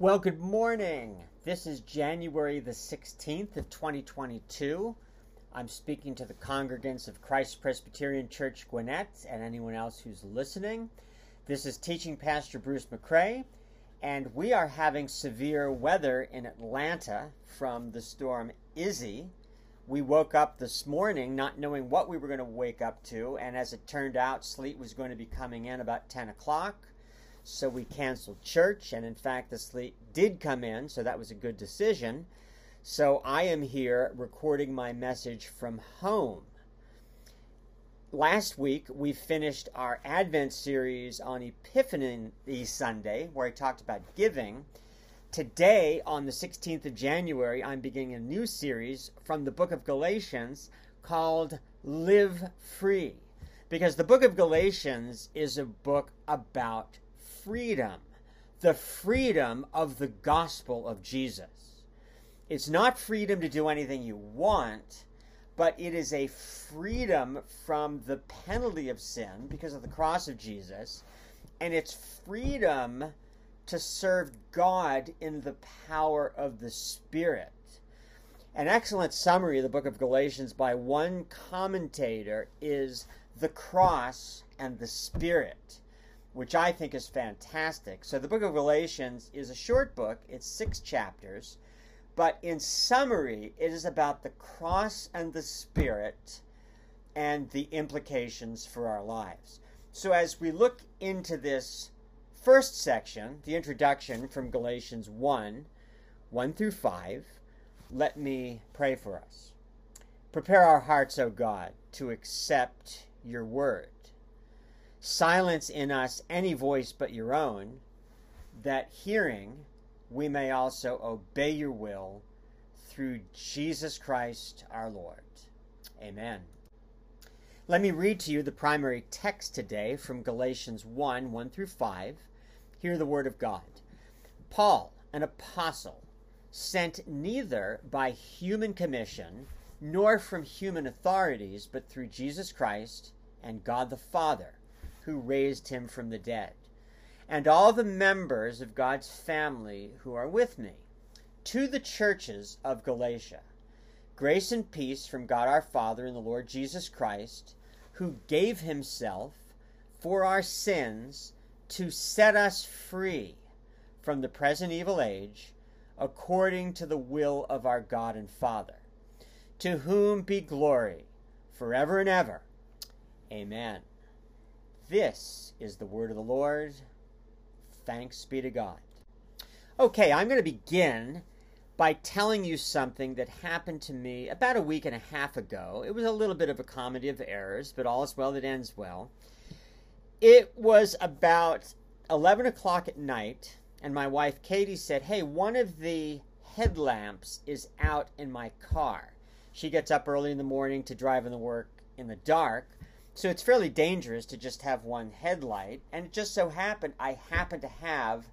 Well, good morning. This is January the 16th of 2022. I'm speaking to the congregants of Christ Presbyterian Church Gwinnett and anyone else who's listening. This is teaching Pastor Bruce McCrae, and we are having severe weather in Atlanta from the storm Izzy. We woke up this morning not knowing what we were going to wake up to, and as it turned out, sleet was going to be coming in about 10 o'clock. So we canceled church, and in fact, the sleet did come in, so that was a good decision. So I am here recording my message from home. Last week, we finished our Advent series on Epiphany Sunday, where I talked about giving. Today, on the 16th of January, I'm beginning a new series from the book of Galatians called Live Free. Because the book of Galatians is a book about freedom, the freedom of the gospel of Jesus. It's not freedom to do anything you want, but it is a freedom from the penalty of sin because of the cross of Jesus, and it's freedom to serve God in the power of the Spirit. An excellent summary of the book of Galatians by one commentator is the cross and the Spirit, which I think is fantastic. So, the book of Galatians is a short book, it's six chapters, but in summary, it is about the cross and the Spirit and the implications for our lives. So, as we look into this first section, the introduction from Galatians 1 1 through 5, let me pray for us. Prepare our hearts, O God, to accept your word. Silence in us any voice but your own, that hearing we may also obey your will through Jesus Christ our Lord. Amen. Let me read to you the primary text today from Galatians 1 1 through 5 Hear the word of God. Paul, an apostle, sent neither by human commission nor from human authorities, but through Jesus Christ and God the Father, who raised him from the dead, and all the members of God's family who are with me, to the churches of Galatia. Grace and peace from God our Father and the Lord Jesus Christ, who gave himself for our sins to set us free from the present evil age, according to the will of our God and Father, to whom be glory forever and ever. Amen. This is the word of the Lord. Thanks be to God. Okay, I'm going to begin by telling you something that happened to me about a week and a half ago. It was a little bit of a comedy of errors, but all is well that ends well. It was about 11 o'clock at night, and my wife Katie said, Hey, one of the headlamps is out in my car. She gets up early in the morning to drive in the work in the dark, so it's fairly dangerous to just have one headlight. And it just so happened I happened to have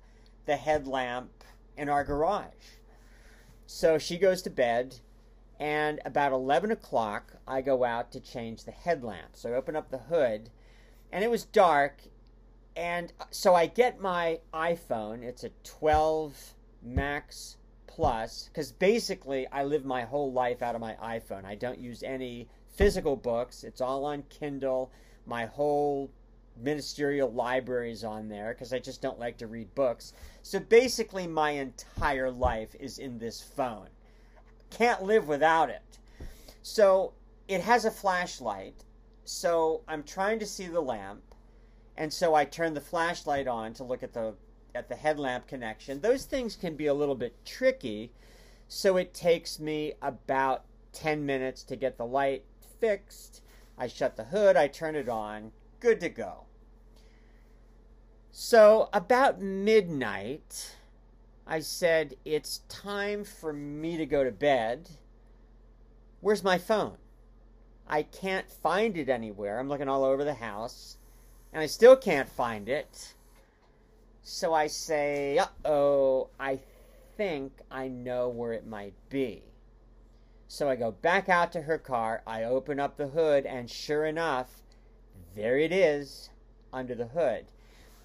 the headlamp in our garage. So she goes to bed, and about 11 o'clock, I go out to change the headlamp. So I open up the hood, and it was dark and so I get my iPhone. It's a 12 Max Plus because basically I live my whole life out of my iPhone. I don't use any physical books. It's all on Kindle. My whole ministerial library is on there because I just don't like to read books. So basically, my entire life is in this phone. Can't live without it. So it has a flashlight. So I'm trying to see the lamp and so I turn the flashlight on to look at the at the headlamp connection. Those things can be a little bit tricky, so it takes me about 10 minutes to get the light fixed. I shut the hood, I turn it on, good to go. So, about midnight, I said, It's time for me to go to bed. Where's my phone? I can't find it anywhere. I'm looking all over the house and I still can't find it. So I say, uh oh, I think I know where it might be. So I go back out to her car, I open up the hood, and sure enough, there it is under the hood.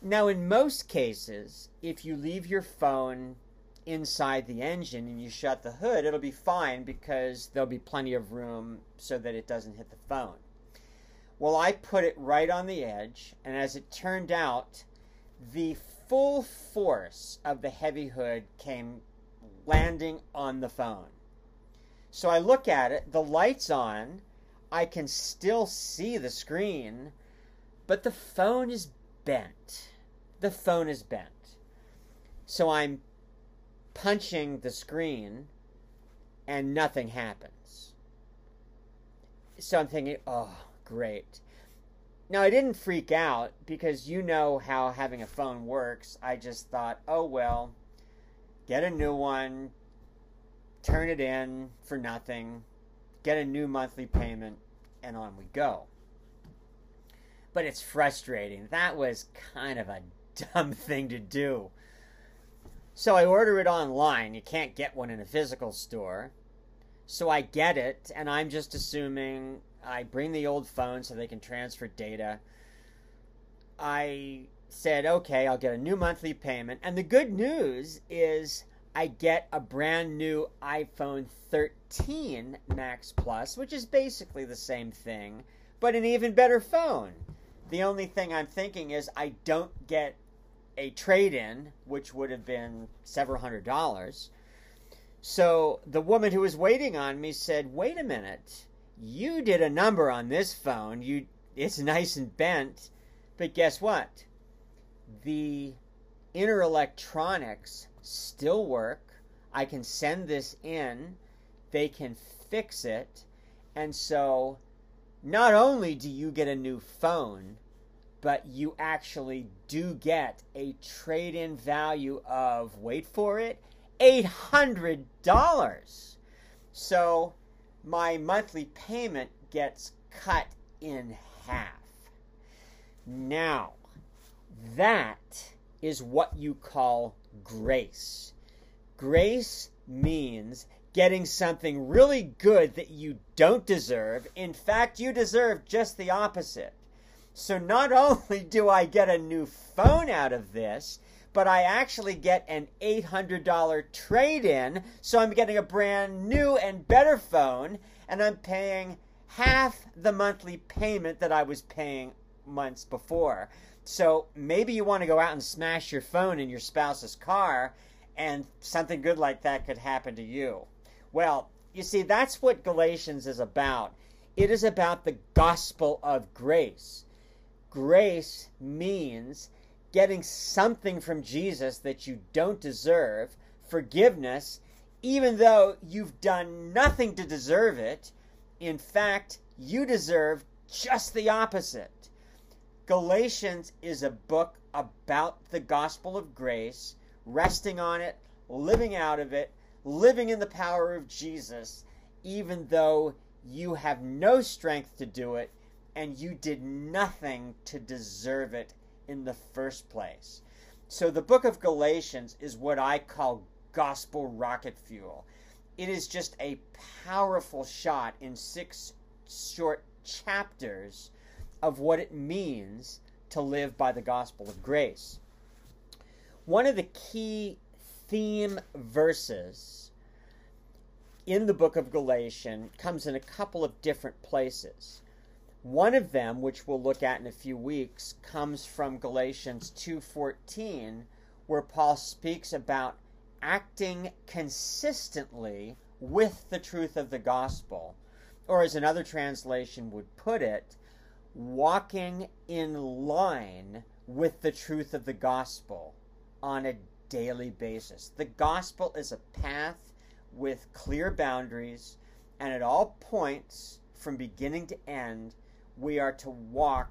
Now, in most cases, if you leave your phone inside the engine and you shut the hood, it'll be fine because there'll be plenty of room so that it doesn't hit the phone. Well, I put it right on the edge, and as it turned out, the full force of the heavy hood came landing on the phone. So I look at it, the light's on, I can still see the screen, but the phone is bent. The phone is bent. So I'm punching the screen and nothing happens. So I'm thinking, oh, great. Now, I didn't freak out because you know how having a phone works. I just thought, oh, well, get a new one, turn it in for nothing, get a new monthly payment, and on we go. But it's frustrating. That was kind of a dumb thing to do. So I order it online. You can't get one in a physical store. So I get it, and I'm just assuming I bring the old phone so they can transfer data. I said, okay, I'll get a new monthly payment. And the good news is I get a brand new iPhone 13 Max Plus, which is basically the same thing, but an even better phone. The only thing I'm thinking is I don't get a trade in, which would have been several hundred dollars. So the woman who was waiting on me said, Wait a minute, you did a number on this phone. You it's nice and bent, but guess what? The inner electronics still work. I can send this in, they can fix it, and so not only do you get a new phone, but you actually do get a trade in value of, wait for it, $800. So my monthly payment gets cut in half. Now, that is what you call grace. Grace means getting something really good that you don't deserve. In fact, you deserve just the opposite. So not only do I get a new phone out of this, but I actually get an $800 trade in. So I'm getting a brand new and better phone, and I'm paying half the monthly payment that I was paying months before. So maybe you want to go out and smash your phone in your spouse's car, and something good like that could happen to you. Well, you see, that's what Galatians is about. It is about the gospel of grace. Grace means getting something from Jesus that you don't deserve, forgiveness, even though you've done nothing to deserve it. In fact, you deserve just the opposite. Galatians is a book about the gospel of grace, resting on it, living out of it, living in the power of Jesus, even though you have no strength to do it and you did nothing to deserve it in the first place. So the book of Galatians is what I call gospel rocket fuel. It is just a powerful shot in six short chapters of what it means to live by the gospel of grace. One of the key theme verses in the book of Galatians comes in a couple of different places. One of them, which we'll look at in a few weeks, comes from Galatians 2:14, where Paul speaks about acting consistently with the truth of the gospel, or as another translation would put it, walking in line with the truth of the gospel on a daily basis. The gospel is a path with clear boundaries, and at all points, from beginning to end, we are to walk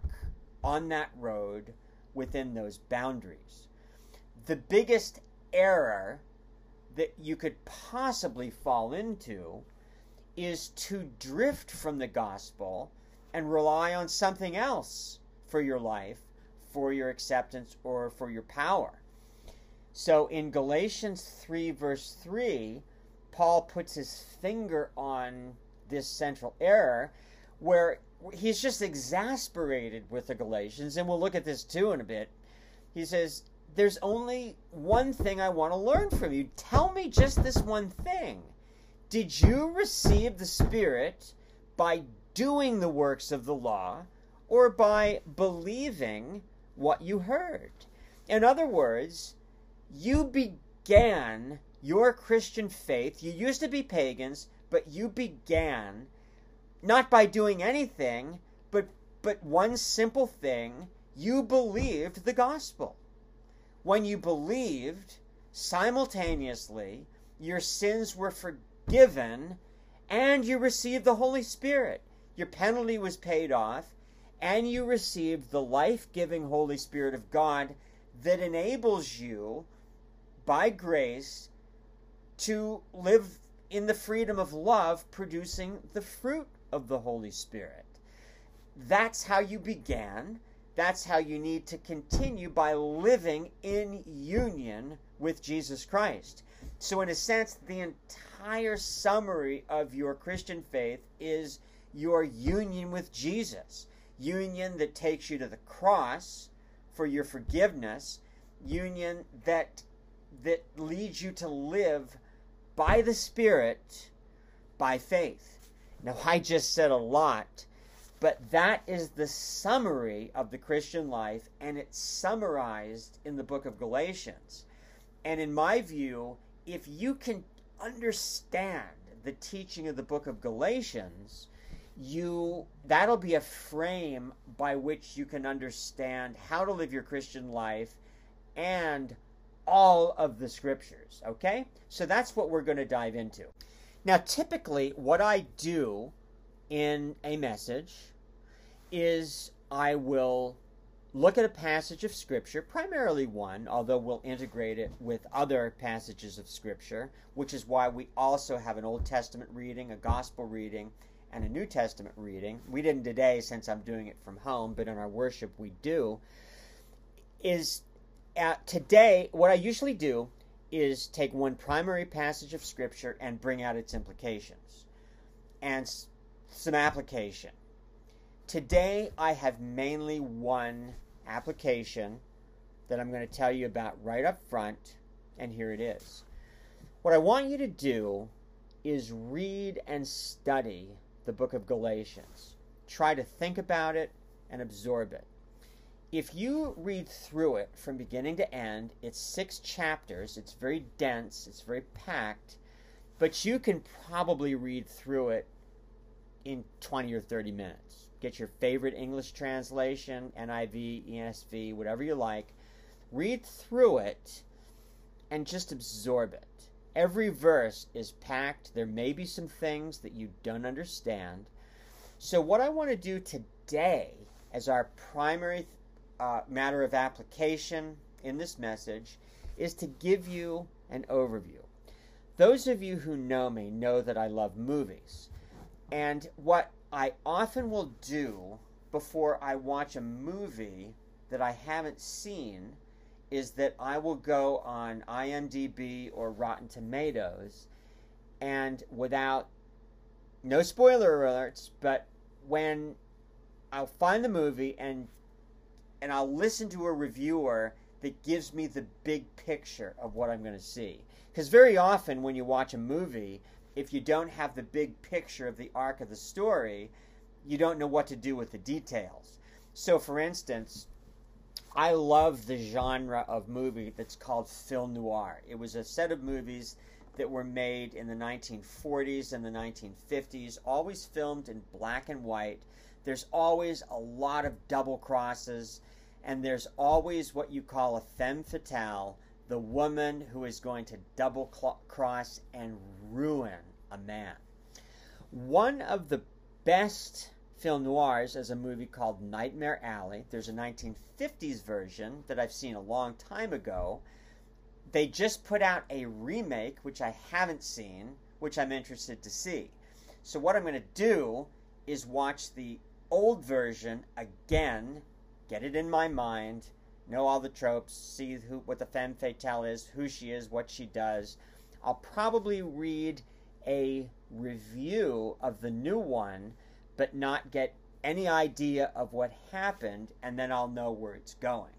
on that road within those boundaries. The biggest error that you could possibly fall into is to drift from the gospel and rely on something else for your life, for your acceptance, or for your power. So in Galatians 3, verse 3, Paul puts his finger on this central error where he's just exasperated with the Galatians, and we'll look at this too in a bit. He says, there's only one thing I want to learn from you. Tell me just this one thing. Did you receive the Spirit by doing the works of the law or by believing what you heard? In other words, you began your Christian faith. You used to be pagans, but you began not by doing anything, but but one simple thing, you believed the gospel. When you believed, simultaneously, your sins were forgiven and you received the Holy Spirit. Your penalty was paid off and you received the life giving Holy Spirit of God that enables you, by grace, to live in the freedom of love, producing the fruit of the Holy Spirit. That's how you began. That's how you need to continue by living in union with Jesus Christ. So, in a sense, the entire summary of your Christian faith is your union with Jesus. Union that takes you to the cross for your forgiveness, union that that leads you to live by the Spirit by faith. Now, I just said a lot but that is the summary of the Christian life, and it's summarized in the book of Galatians. And in my view, if you can understand the teaching of the book of Galatians, you that'll be a frame by which you can understand how to live your Christian life and all of the scriptures, okay? So that's what we're going to dive into. Now, typically what I do in a message is I will look at a passage of Scripture, primarily one, although we'll integrate it with other passages of Scripture, which is why we also have an Old Testament reading, a Gospel reading, and a New Testament reading. We didn't today since I'm doing it from home, but in our worship we do. Is at today, what I usually do is take one primary passage of Scripture and bring out its implications and some application Today, I have mainly one application that I'm going to tell you about right up front, and here it is. What I want you to do is read and study the book of Galatians. Try to think about it and absorb it. If you read through it from beginning to end, it's six chapters, it's very dense, it's very packed, but you can probably read through it in 20 or 30 minutes. Get your favorite English translation, NIV, ESV, whatever you like. Read through it and just absorb it. Every verse is packed. There may be some things that you don't understand. So, what I want to do today as our primary uh, matter of application in this message is to give you an overview. Those of you who know me know that I love movies. And what I often will do before I watch a movie that I haven't seen is that I will go on IMDb or Rotten Tomatoes and without no spoiler alerts, but when I'll find the movie and and I'll listen to a reviewer that gives me the big picture of what I'm going to see. Because very often when you watch a movie, if you don't have the big picture of the arc of the story, you don't know what to do with the details. So, for instance, I love the genre of movie that's called film noir. It was a set of movies that were made in the 1940s and the 1950s, always filmed in black and white. There's always a lot of double crosses, and there's always what you call a femme fatale the woman who is going to double cross and ruin a man. One of the best film noirs is a movie called Nightmare Alley. There's a 1950s version that I've seen a long time ago. They just put out a remake, which I haven't seen, which I'm interested to see. So, what I'm going to do is watch the old version again, get it in my mind, know all the tropes, see who what the femme fatale is, who she is, what she does. I'll probably read a review of the new one, but not get any idea of what happened, and then I'll know where it's going.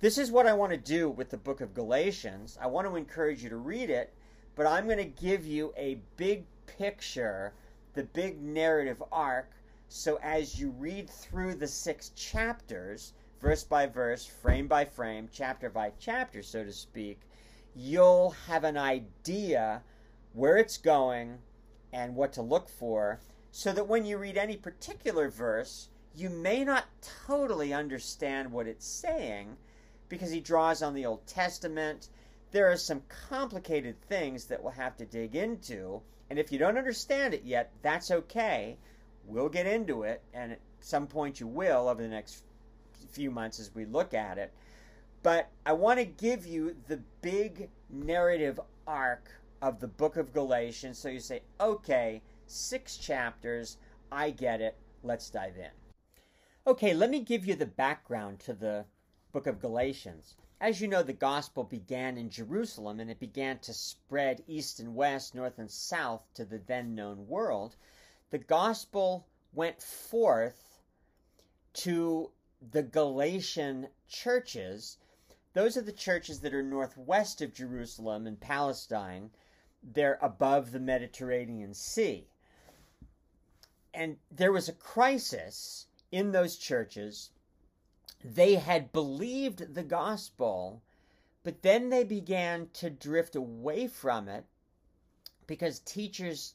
This is what I want to do with the book of Galatians. I want to encourage you to read it, but I'm going to give you a big picture, the big narrative arc. So as you read through the six chapters, verse by verse, frame by frame, chapter by chapter, so to speak, you'll have an idea where it's going and what to look for so that when you read any particular verse, you may not totally understand what it's saying because he draws on the Old Testament. There are some complicated things that we'll have to dig into, and if you don't understand it yet, that's okay. We'll get into it, and at some point you will over the next few months as we look at it. But I want to give you the big narrative arc of the book of Galatians so you say, okay, six chapters. I get it. Let's dive in. Okay, let me give you the background to the book of Galatians. As you know, the gospel began in Jerusalem and it began to spread east and west, north and south to the then known world. The gospel went forth to the Galatian churches. Those are the churches that are northwest of Jerusalem and Palestine. They're above the Mediterranean Sea and there was a crisis in those churches. They had believed the gospel, but then they began to drift away from it because teachers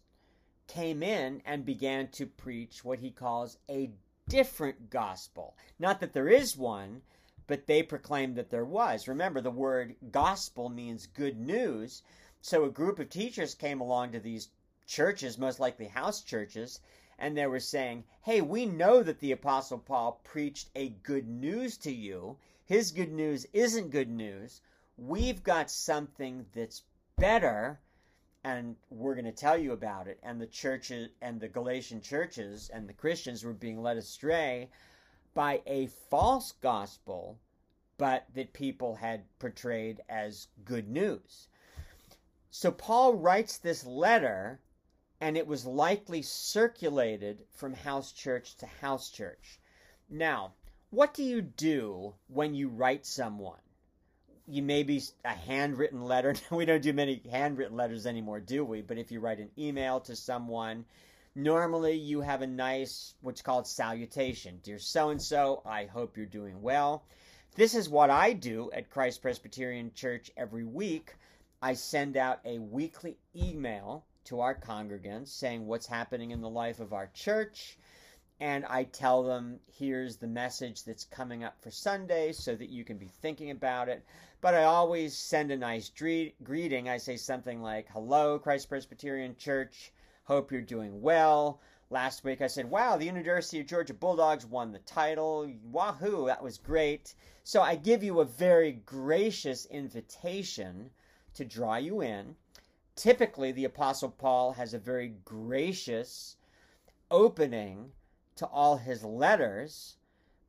came in and began to preach what he calls a different gospel. Not that there is one, but they proclaimed that there was. Remember, the word gospel means good news. So a group of teachers came along to these churches, most likely house churches, and they were saying, Hey, we know that the Apostle Paul preached a good news to you. His good news isn't good news. We've got something that's better, and we're going to tell you about it. And the churches and the Galatian churches and the Christians were being led astray by a false gospel, but that people had portrayed as good news. So Paul writes this letter and it was likely circulated from house church to house church. Now, what do you do when you write someone? You maybe a handwritten letter. we don't do many handwritten letters anymore, do we? But if you write an email to someone, normally you have a nice what's called salutation. Dear so and so, I hope you're doing well. This is what I do at Christ Presbyterian Church every week. I send out a weekly email to our congregants saying what's happening in the life of our church. And I tell them, here's the message that's coming up for Sunday so that you can be thinking about it. But I always send a nice dre- greeting. I say something like, Hello, Christ Presbyterian Church. Hope you're doing well. Last week I said, Wow, the University of Georgia Bulldogs won the title. Wahoo, that was great. So I give you a very gracious invitation to draw you in typically the Apostle Paul has a very gracious opening to all his letters,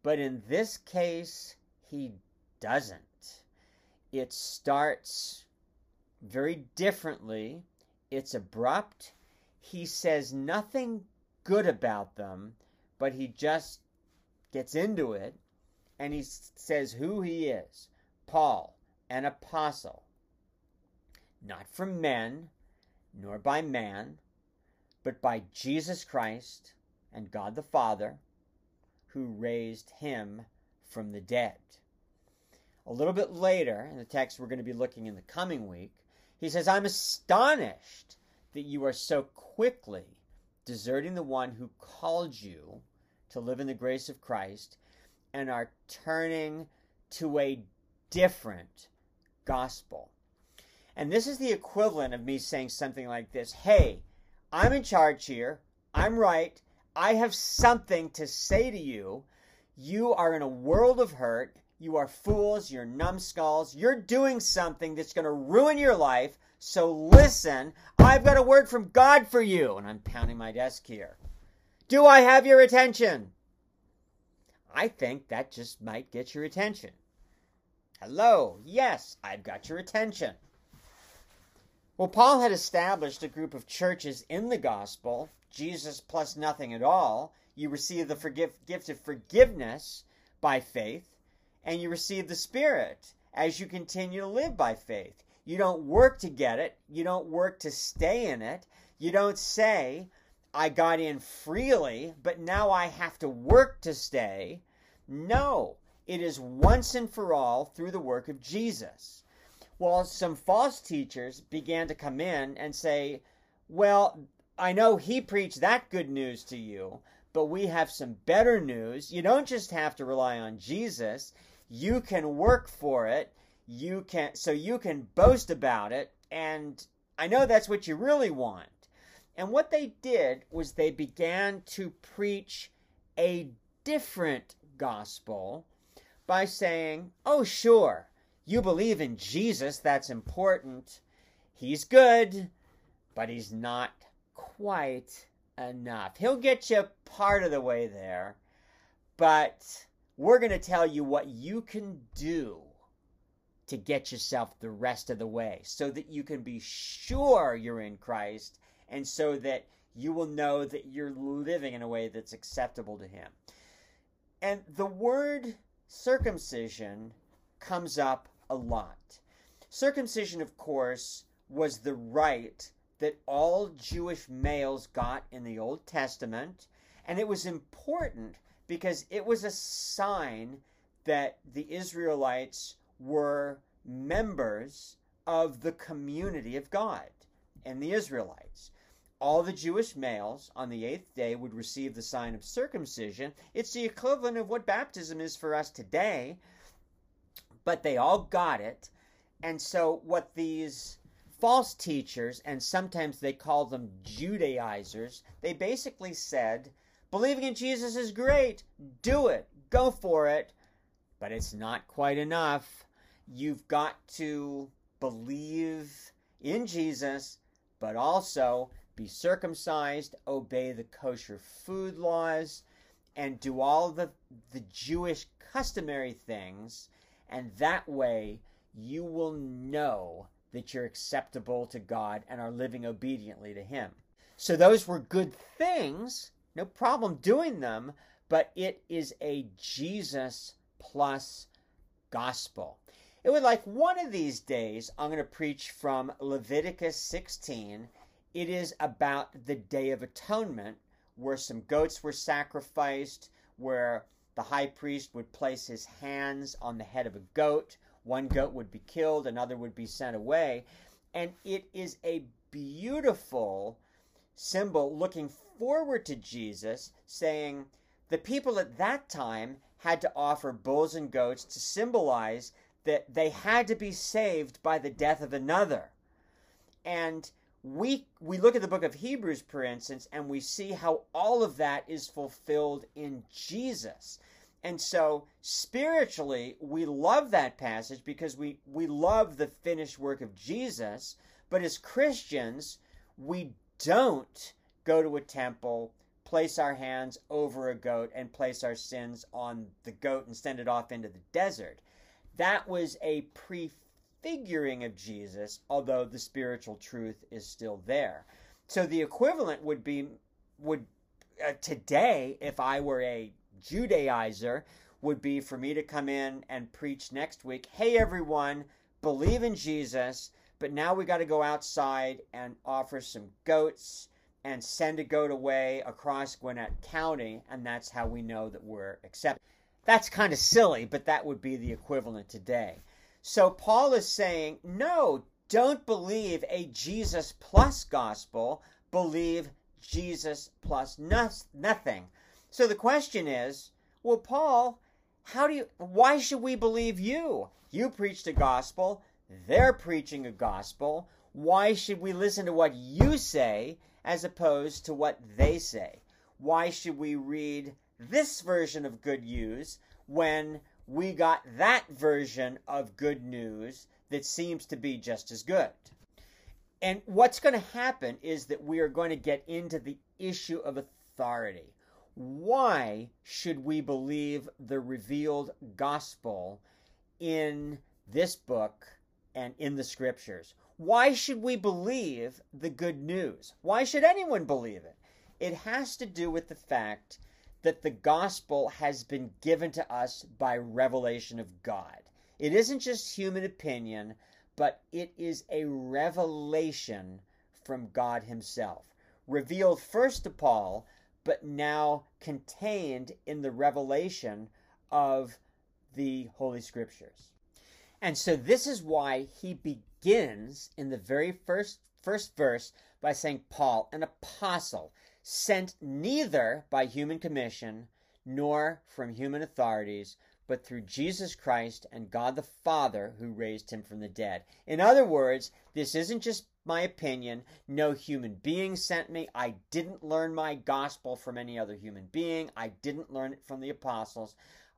but in this case, he doesn't. It starts very differently, it's abrupt. He says nothing good about them, but he just gets into it and he says who he is Paul, an apostle not from men, nor by man, but by Jesus Christ and God the Father, who raised him from the dead. A little bit later, in the text we're going to be looking in the coming week, he says, I'm astonished that you are so quickly deserting the one who called you to live in the grace of Christ and are turning to a different gospel. And this is the equivalent of me saying something like this Hey, I'm in charge here. I'm right. I have something to say to you. You are in a world of hurt. You are fools. You're numbskulls. You're doing something that's going to ruin your life. So listen. I've got a word from God for you. And I'm pounding my desk here. Do I have your attention? I think that just might get your attention. Hello. Yes, I've got your attention. Well, Paul had established a group of churches in the gospel, Jesus plus nothing at all. You receive the forgive, gift of forgiveness by faith, and you receive the Spirit as you continue to live by faith. You don't work to get it, you don't work to stay in it. You don't say, I got in freely, but now I have to work to stay. No, it is once and for all through the work of Jesus. Well, some false teachers began to come in and say, Well, I know he preached that good news to you, but we have some better news. You don't just have to rely on Jesus, you can work for it. You can so you can boast about it and I know that's what you really want. And what they did was they began to preach a different gospel by saying, "Oh, sure, you believe in Jesus, that's important. He's good, but he's not quite enough. He'll get you part of the way there, but we're going to tell you what you can do to get yourself the rest of the way so that you can be sure you're in Christ and so that you will know that you're living in a way that's acceptable to Him. And the word circumcision comes up a lot. Circumcision, of course, was the rite that all Jewish males got in the Old Testament, and it was important because it was a sign that the Israelites were members of the community of God and the Israelites. All the Jewish males on the eighth day would receive the sign of circumcision. It's the equivalent of what baptism is for us today, but they all got it. And so, what these false teachers, and sometimes they call them Judaizers, they basically said, believing in Jesus is great, do it, go for it, but it's not quite enough. You've got to believe in Jesus, but also be circumcised, obey the kosher food laws, and do all the, the Jewish customary things, and that way you will know that you're acceptable to God and are living obediently to Him. So those were good things, no problem doing them, but it is a Jesus plus gospel. It would like one of these days, I'm going to preach from Leviticus 16. It is about the Day of Atonement, where some goats were sacrificed, where the high priest would place his hands on the head of a goat one goat would be killed, another would be sent away. And it is a beautiful symbol looking forward to Jesus, saying the people at that time had to offer bulls and goats to symbolize that they had to be saved by the death of another. And we we look at the book of Hebrews for instance and we see how all of that is fulfilled in Jesus. And so spiritually, we love that passage because we, we love the finished work of Jesus. But as Christians, we don't go to a temple, place our hands over a goat, and place our sins on the goat and send it off into the desert. That was a prefiguring of Jesus, although the spiritual truth is still there. So the equivalent would be would uh, today if I were a Judaizer would be for me to come in and preach next week. Hey, everyone, believe in Jesus, but now we got to go outside and offer some goats and send a goat away across Gwinnett County, and that's how we know that we're accepted. That's kind of silly, but that would be the equivalent today. So Paul is saying, no, don't believe a Jesus plus gospel, believe Jesus plus nothing. So the question is, well, Paul, how do you why should we believe you? You preached a gospel, they're preaching a gospel. Why should we listen to what you say as opposed to what they say? Why should we read this version of good news when we got that version of good news that seems to be just as good? And what's going to happen is that we are going to get into the issue of authority why should we believe the revealed gospel in this book and in the scriptures? Why should we believe the good news? Why should anyone believe it? It has to do with the fact that the gospel has been given to us by revelation of God. It isn't just human opinion, but it is a revelation from God Himself, revealed first to Paul, but now contained in the revelation of the Holy Scriptures. And so this is why he begins in the very first first verse by saying Paul, an apostle, sent neither by human commission nor from human authorities, but through Jesus Christ and God the Father who raised him from the dead. In other words, this isn't just my opinion. No human being sent me. I didn't learn my gospel from any other human being. I didn't learn it from the apostles.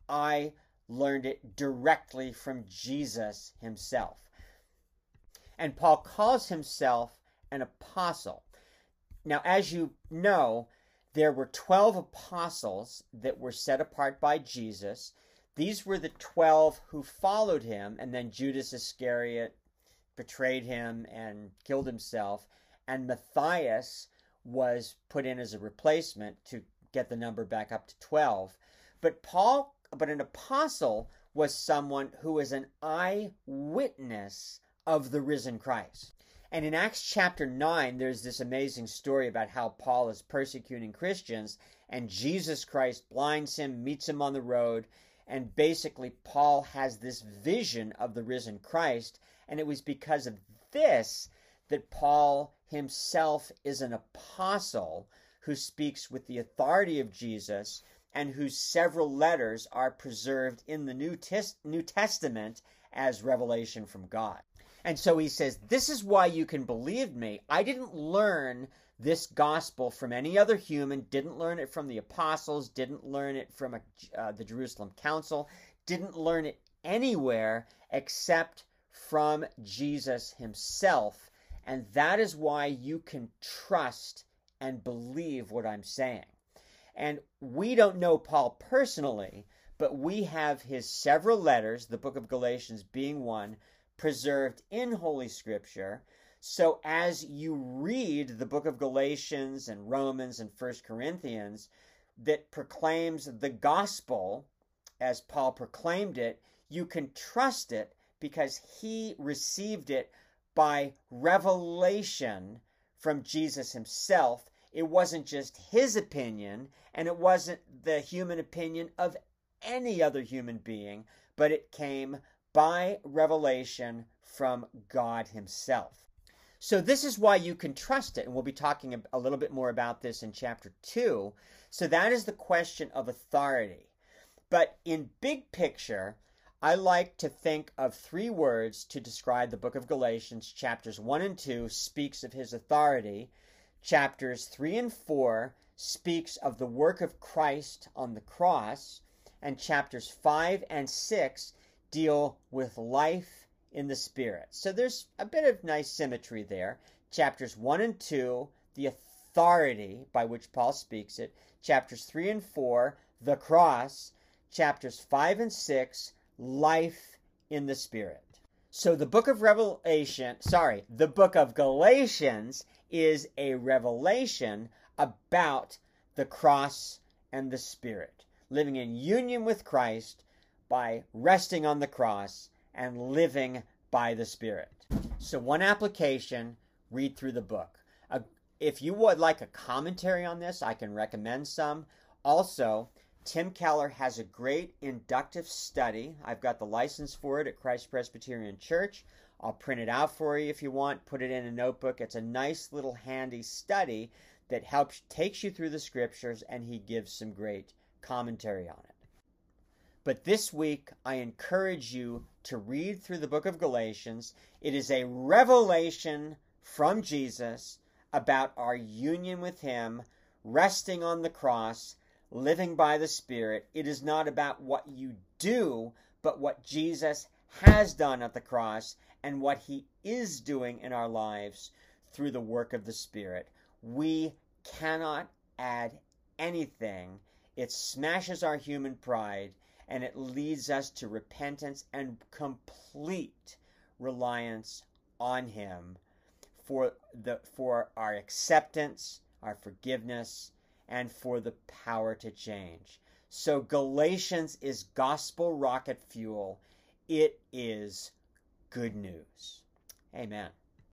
I learned it directly from Jesus himself. And Paul calls himself an apostle. Now, as you know, there were 12 apostles that were set apart by Jesus. These were the 12 who followed him, and then Judas Iscariot betrayed him and killed himself. And Matthias was put in as a replacement to get the number back up to 12. But Paul, but an apostle was someone who was an eyewitness of the risen Christ. And in Acts chapter 9, there's this amazing story about how Paul is persecuting Christians, and Jesus Christ blinds him, meets him on the road, and basically Paul has this vision of the risen Christ. And it was because of this that Paul himself is an apostle who speaks with the authority of Jesus and whose several letters are preserved in the New, Tes- New Testament as revelation from God. And so he says, This is why you can believe me. I didn't learn this gospel from any other human, didn't learn it from the apostles, didn't learn it from a, uh, the Jerusalem Council, didn't learn it anywhere except from Jesus himself. And that is why you can trust and believe what I'm saying. And we don't know Paul personally, but we have his several letters, the book of Galatians being one, preserved in Holy Scripture. So as you read the book of Galatians and Romans and First Corinthians that proclaims the gospel as Paul proclaimed it, you can trust it because he received it by revelation from Jesus himself. It wasn't just his opinion, and it wasn't the human opinion of any other human being, but it came by revelation from God Himself. So, this is why you can trust it. And we'll be talking a little bit more about this in chapter 2. So, that is the question of authority. But in big picture, I like to think of three words to describe the book of Galatians. Chapters 1 and 2 speaks of his authority. Chapters 3 and 4 speaks of the work of Christ on the cross. And chapters 5 and 6 deal with life in the Spirit. So there's a bit of nice symmetry there. Chapters 1 and 2, the authority by which Paul speaks it. Chapters 3 and 4, the cross. Chapters 5 and 6, life in the Spirit. So the book of Revelation, sorry, the book of Galatians is a revelation about the cross and the Spirit, living in union with Christ by resting on the cross and living by the Spirit. So, one application read through the book. Uh, if you would like a commentary on this, I can recommend some. Also, Tim Keller has a great inductive study. I've got the license for it at Christ Presbyterian Church. I'll print it out for you if you want, put it in a notebook. It's a nice little handy study that helps takes you through the scriptures and he gives some great commentary on it. But this week, I encourage you to read through the book of Galatians. It is a revelation from Jesus about our union with Him, resting on the cross, living by the Spirit. It is not about what you do, but what Jesus has done at the cross and what He is doing in our lives through the work of the Spirit. We cannot add anything. It smashes our human pride and it leads us to repentance and complete reliance on him for the for our acceptance, our forgiveness, and for the power to change. So, Galatians is gospel rocket fuel. It is good news. Amen.